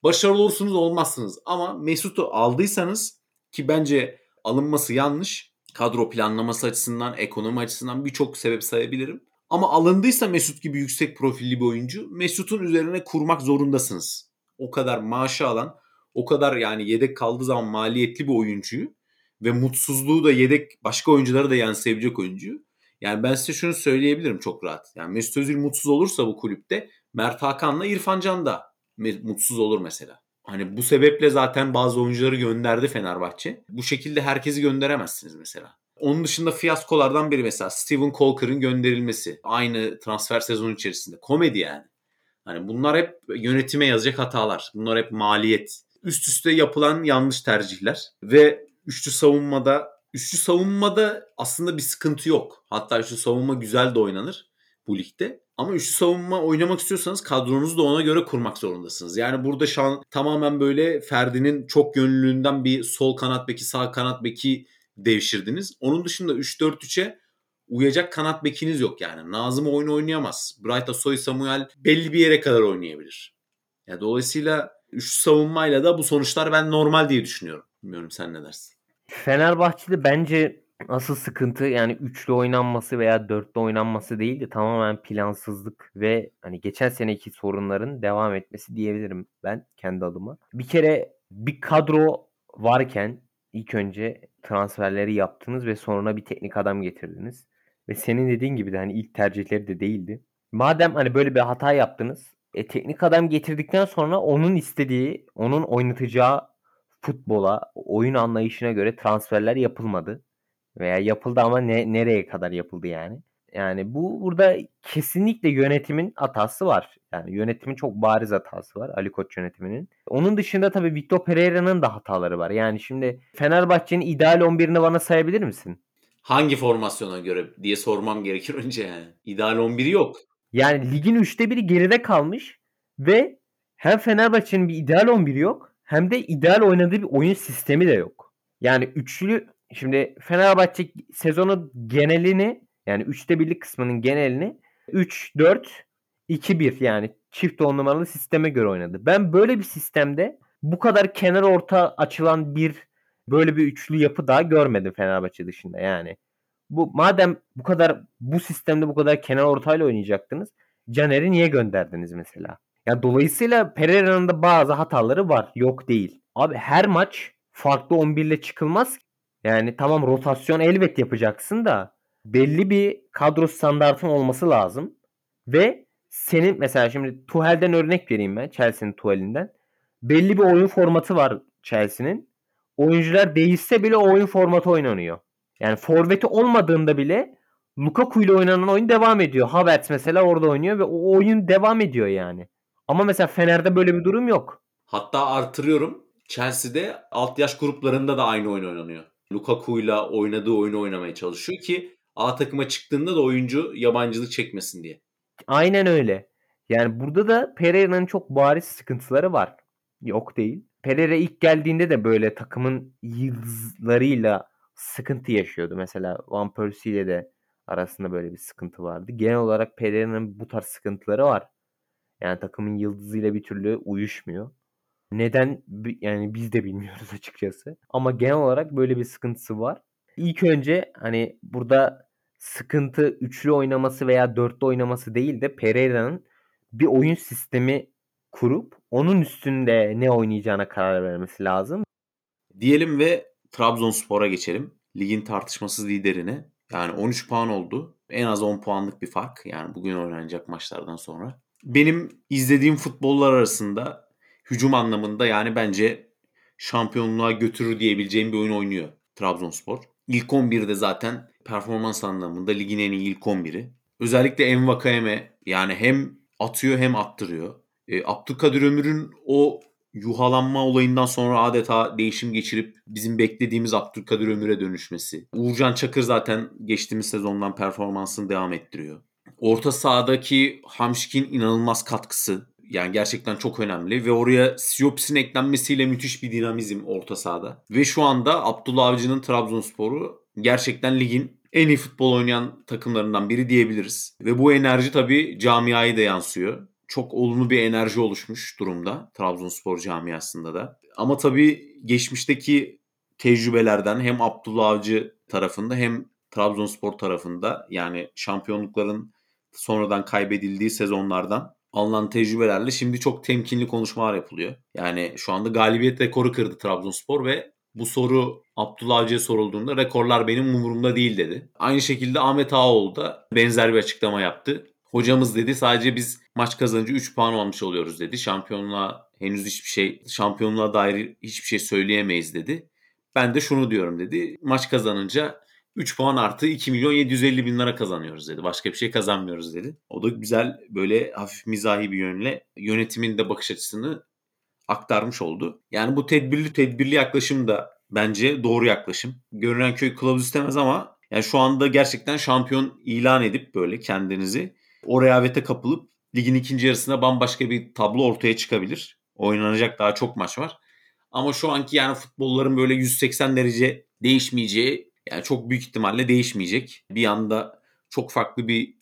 Başarılı olursunuz olmazsınız. Ama Mesut'u aldıysanız ki bence alınması yanlış. Kadro planlaması açısından, ekonomi açısından birçok sebep sayabilirim. Ama alındıysa Mesut gibi yüksek profilli bir oyuncu Mesut'un üzerine kurmak zorundasınız. O kadar maaşı alan, o kadar yani yedek kaldığı zaman maliyetli bir oyuncuyu ve mutsuzluğu da yedek başka oyuncuları da yansıyabilecek oyuncuyu. Yani ben size şunu söyleyebilirim çok rahat. Yani Mesut Özil mutsuz olursa bu kulüpte Mert Hakan'la İrfan Can da mutsuz olur mesela. Hani bu sebeple zaten bazı oyuncuları gönderdi Fenerbahçe. Bu şekilde herkesi gönderemezsiniz mesela. Onun dışında fiyaskolardan biri mesela Steven Colker'ın gönderilmesi. Aynı transfer sezonu içerisinde. Komedi yani. Hani bunlar hep yönetime yazacak hatalar. Bunlar hep maliyet. Üst üste yapılan yanlış tercihler. Ve üçlü savunmada üçlü savunmada aslında bir sıkıntı yok. Hatta üçlü savunma güzel de oynanır bu ligde. Ama üçlü savunma oynamak istiyorsanız kadronuzu da ona göre kurmak zorundasınız. Yani burada şu an tamamen böyle Ferdi'nin çok gönüllülüğünden bir sol kanat beki sağ kanat beki devşirdiniz. Onun dışında 3-4-3'e uyacak kanat bekiniz yok yani. Nazım oyun oynayamaz. Bright Soy Samuel belli bir yere kadar oynayabilir. Yani dolayısıyla üçlü savunmayla da bu sonuçlar ben normal diye düşünüyorum. Bilmiyorum sen ne dersin? Fenerbahçe'de bence asıl sıkıntı yani üçlü oynanması veya dörtlü oynanması değil de tamamen plansızlık ve hani geçen seneki sorunların devam etmesi diyebilirim ben kendi adıma. Bir kere bir kadro varken ilk önce transferleri yaptınız ve sonra bir teknik adam getirdiniz. Ve senin dediğin gibi de hani ilk tercihleri de değildi. Madem hani böyle bir hata yaptınız, e, teknik adam getirdikten sonra onun istediği, onun oynatacağı futbola, oyun anlayışına göre transferler yapılmadı. Veya yapıldı ama ne, nereye kadar yapıldı yani. Yani bu burada kesinlikle yönetimin hatası var. Yani yönetimin çok bariz hatası var Ali Koç yönetiminin. Onun dışında tabii Victor Pereira'nın da hataları var. Yani şimdi Fenerbahçe'nin ideal 11'ini bana sayabilir misin? Hangi formasyona göre diye sormam gerekir önce yani. İdeal 11'i yok. Yani ligin üçte biri geride kalmış ve hem Fenerbahçe'nin bir ideal 11'i yok hem de ideal oynadığı bir oyun sistemi de yok. Yani üçlü şimdi Fenerbahçe sezonu genelini yani üçte birlik kısmının genelini 3-4 2-1 yani çift on numaralı sisteme göre oynadı. Ben böyle bir sistemde bu kadar kenar orta açılan bir böyle bir üçlü yapı daha görmedim Fenerbahçe dışında yani. Bu madem bu kadar bu sistemde bu kadar kenar ortayla oynayacaktınız Caner'i niye gönderdiniz mesela? Yani dolayısıyla Pereira'nın da bazı hataları var. Yok değil. Abi her maç farklı 11 ile çıkılmaz. Yani tamam rotasyon elbet yapacaksın da belli bir kadro standartın olması lazım. Ve senin mesela şimdi Tuhel'den örnek vereyim ben. Chelsea'nin Tuhel'inden. Belli bir oyun formatı var Chelsea'nin. Oyuncular değişse bile oyun formatı oynanıyor. Yani forveti olmadığında bile Lukaku ile oynanan oyun devam ediyor. Havertz mesela orada oynuyor ve o oyun devam ediyor yani. Ama mesela Fener'de böyle bir durum yok. Hatta artırıyorum. Chelsea'de alt yaş gruplarında da aynı oyun oynanıyor. Lukaku'yla oynadığı oyunu oynamaya çalışıyor ki A takıma çıktığında da oyuncu yabancılık çekmesin diye. Aynen öyle. Yani burada da Pereira'nın çok bariz sıkıntıları var. Yok değil. Pereira ilk geldiğinde de böyle takımın yıldızlarıyla sıkıntı yaşıyordu. Mesela Van Persie ile de arasında böyle bir sıkıntı vardı. Genel olarak Pereira'nın bu tarz sıkıntıları var. Yani takımın yıldızıyla bir türlü uyuşmuyor. Neden yani biz de bilmiyoruz [laughs] açıkçası. Ama genel olarak böyle bir sıkıntısı var. İlk önce hani burada sıkıntı üçlü oynaması veya dörtlü oynaması değil de Pereira'nın bir oyun sistemi kurup onun üstünde ne oynayacağına karar vermesi lazım. Diyelim ve Trabzonspor'a geçelim. Ligin tartışmasız liderine. Yani 13 puan oldu. En az 10 puanlık bir fark. Yani bugün oynanacak maçlardan sonra. Benim izlediğim futbollar arasında hücum anlamında yani bence şampiyonluğa götürür diyebileceğim bir oyun oynuyor Trabzonspor. İlk 11'de zaten performans anlamında ligin en iyi ilk 11'i. Özellikle Envakayeme yani hem atıyor hem attırıyor. E, Abdülkadir Ömür'ün o yuhalanma olayından sonra adeta değişim geçirip bizim beklediğimiz Abdülkadir Ömür'e dönüşmesi. Uğurcan Çakır zaten geçtiğimiz sezondan performansını devam ettiriyor. Orta sahadaki Hamşik'in inanılmaz katkısı. Yani gerçekten çok önemli ve oraya Siopis'in eklenmesiyle müthiş bir dinamizm orta sahada. Ve şu anda Abdullah Avcı'nın Trabzonspor'u gerçekten ligin en iyi futbol oynayan takımlarından biri diyebiliriz. Ve bu enerji tabii camiayı da yansıyor. Çok olumlu bir enerji oluşmuş durumda Trabzonspor camiasında da. Ama tabii geçmişteki tecrübelerden hem Abdullah Avcı tarafında hem Trabzonspor tarafında yani şampiyonlukların sonradan kaybedildiği sezonlardan alınan tecrübelerle şimdi çok temkinli konuşmalar yapılıyor. Yani şu anda galibiyet rekoru kırdı Trabzonspor ve bu soru Abdullah Avcı'ya sorulduğunda rekorlar benim umurumda değil dedi. Aynı şekilde Ahmet Ağaoğlu da benzer bir açıklama yaptı. Hocamız dedi sadece biz maç kazanınca 3 puan almış oluyoruz dedi. Şampiyonluğa henüz hiçbir şey, şampiyonluğa dair hiçbir şey söyleyemeyiz dedi. Ben de şunu diyorum dedi. Maç kazanınca 3 puan artı 2 milyon 750 bin lira kazanıyoruz dedi. Başka bir şey kazanmıyoruz dedi. O da güzel böyle hafif mizahi bir yönle yönetimin de bakış açısını aktarmış oldu. Yani bu tedbirli tedbirli yaklaşım da bence doğru yaklaşım. Görünen köy kılavuz istemez ama yani şu anda gerçekten şampiyon ilan edip böyle kendinizi o rehavete kapılıp ligin ikinci yarısında bambaşka bir tablo ortaya çıkabilir. Oynanacak daha çok maç var. Ama şu anki yani futbolların böyle 180 derece değişmeyeceği yani çok büyük ihtimalle değişmeyecek. Bir anda çok farklı bir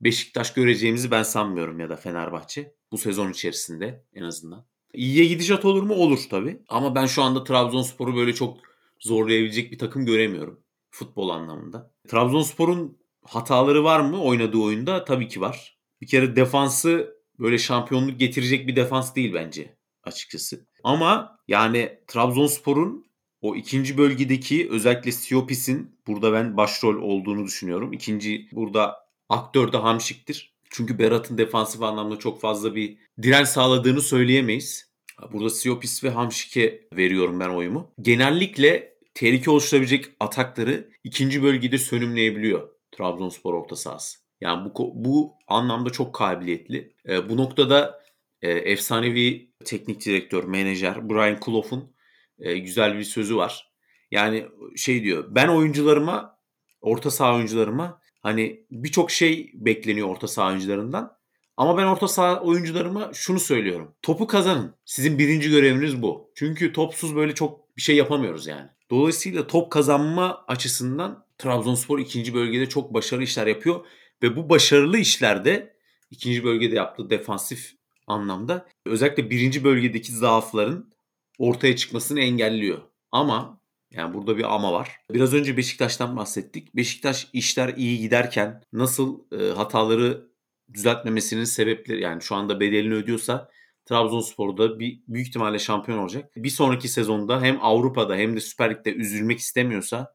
Beşiktaş göreceğimizi ben sanmıyorum ya da Fenerbahçe bu sezon içerisinde en azından. İyiye gidişat olur mu? Olur tabii. Ama ben şu anda Trabzonspor'u böyle çok zorlayabilecek bir takım göremiyorum futbol anlamında. Trabzonspor'un hataları var mı oynadığı oyunda? Tabii ki var. Bir kere defansı böyle şampiyonluk getirecek bir defans değil bence açıkçası. Ama yani Trabzonspor'un o ikinci bölgedeki özellikle Siopis'in burada ben başrol olduğunu düşünüyorum. İkinci burada aktör de Hamşik'tir. Çünkü Berat'ın defansif anlamda çok fazla bir direnç sağladığını söyleyemeyiz. Burada Siopis ve Hamşik'e veriyorum ben oyumu. Genellikle tehlike oluşturabilecek atakları ikinci bölgede sönümleyebiliyor Trabzonspor orta sahası. Yani bu, bu anlamda çok kabiliyetli. E, bu noktada e, efsanevi teknik direktör, menajer Brian Clough'un e, güzel bir sözü var. Yani şey diyor ben oyuncularıma orta saha oyuncularıma hani birçok şey bekleniyor orta saha oyuncularından. Ama ben orta saha oyuncularıma şunu söylüyorum. Topu kazanın. Sizin birinci göreviniz bu. Çünkü topsuz böyle çok bir şey yapamıyoruz yani. Dolayısıyla top kazanma açısından Trabzonspor ikinci bölgede çok başarılı işler yapıyor. Ve bu başarılı işlerde ikinci bölgede yaptığı defansif anlamda özellikle birinci bölgedeki zaafların ortaya çıkmasını engelliyor. Ama yani burada bir ama var. Biraz önce Beşiktaş'tan bahsettik. Beşiktaş işler iyi giderken nasıl e, hataları düzeltmemesinin sebepleri yani şu anda bedelini ödüyorsa Trabzonspor'da bir büyük ihtimalle şampiyon olacak. Bir sonraki sezonda hem Avrupa'da hem de Süper Lig'de üzülmek istemiyorsa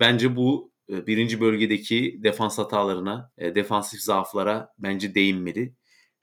bence bu e, birinci bölgedeki defans hatalarına, e, defansif zaaflara bence değinmeli.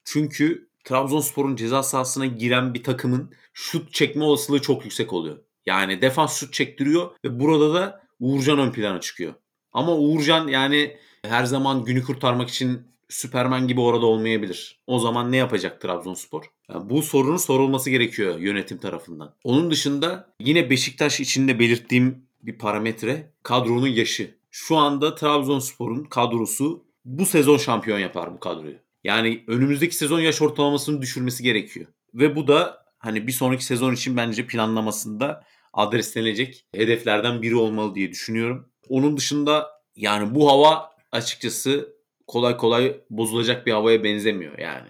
Çünkü Trabzonspor'un ceza sahasına giren bir takımın şut çekme olasılığı çok yüksek oluyor. Yani defans şut çektiriyor ve burada da Uğurcan ön plana çıkıyor. Ama Uğurcan yani her zaman günü kurtarmak için Süperman gibi orada olmayabilir. O zaman ne yapacak Trabzonspor? Yani bu sorunun sorulması gerekiyor yönetim tarafından. Onun dışında yine Beşiktaş içinde belirttiğim bir parametre kadronun yaşı. Şu anda Trabzonspor'un kadrosu bu sezon şampiyon yapar bu kadroyu. Yani önümüzdeki sezon yaş ortalamasını düşürmesi gerekiyor. Ve bu da hani bir sonraki sezon için bence planlamasında adreslenecek hedeflerden biri olmalı diye düşünüyorum. Onun dışında yani bu hava açıkçası kolay kolay bozulacak bir havaya benzemiyor yani.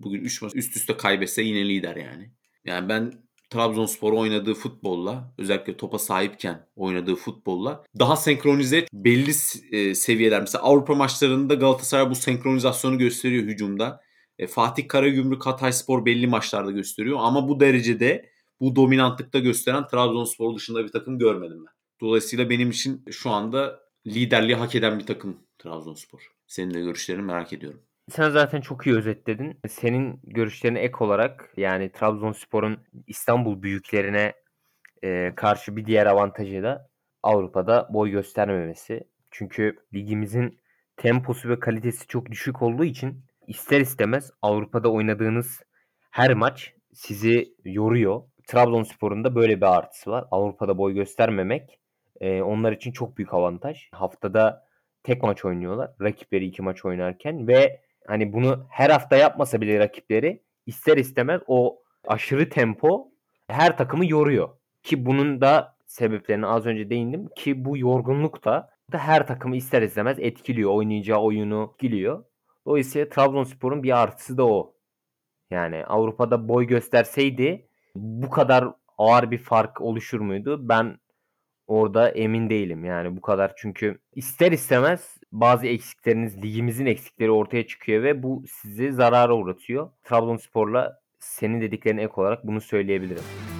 Bugün 3 maç üst üste kaybetse yine lider yani. Yani ben Trabzonspor oynadığı futbolla özellikle topa sahipken oynadığı futbolla daha senkronize belli e, seviyeler. Mesela Avrupa maçlarında Galatasaray bu senkronizasyonu gösteriyor hücumda. E, Fatih Karagümrük Hatayspor belli maçlarda gösteriyor ama bu derecede bu dominantlıkta gösteren Trabzonspor dışında bir takım görmedim ben. Dolayısıyla benim için şu anda liderliği hak eden bir takım Trabzonspor. Senin de görüşlerini merak ediyorum. Sen zaten çok iyi özetledin. Senin görüşlerine ek olarak yani Trabzonspor'un İstanbul büyüklerine e, karşı bir diğer avantajı da Avrupa'da boy göstermemesi. Çünkü ligimizin temposu ve kalitesi çok düşük olduğu için ister istemez Avrupa'da oynadığınız her maç sizi yoruyor. Trabzonspor'un da böyle bir artısı var. Avrupa'da boy göstermemek e, onlar için çok büyük avantaj. Haftada tek maç oynuyorlar. Rakipleri iki maç oynarken ve hani bunu her hafta yapmasa bile rakipleri ister istemez o aşırı tempo her takımı yoruyor. Ki bunun da sebeplerini az önce değindim ki bu yorgunluk da, da her takımı ister istemez etkiliyor. Oynayacağı oyunu etkiliyor. Dolayısıyla Trabzonspor'un bir artısı da o. Yani Avrupa'da boy gösterseydi bu kadar ağır bir fark oluşur muydu? Ben orada emin değilim. Yani bu kadar çünkü ister istemez bazı eksikleriniz, ligimizin eksikleri ortaya çıkıyor ve bu sizi zarara uğratıyor. Trabzonspor'la senin dediklerine ek olarak bunu söyleyebilirim.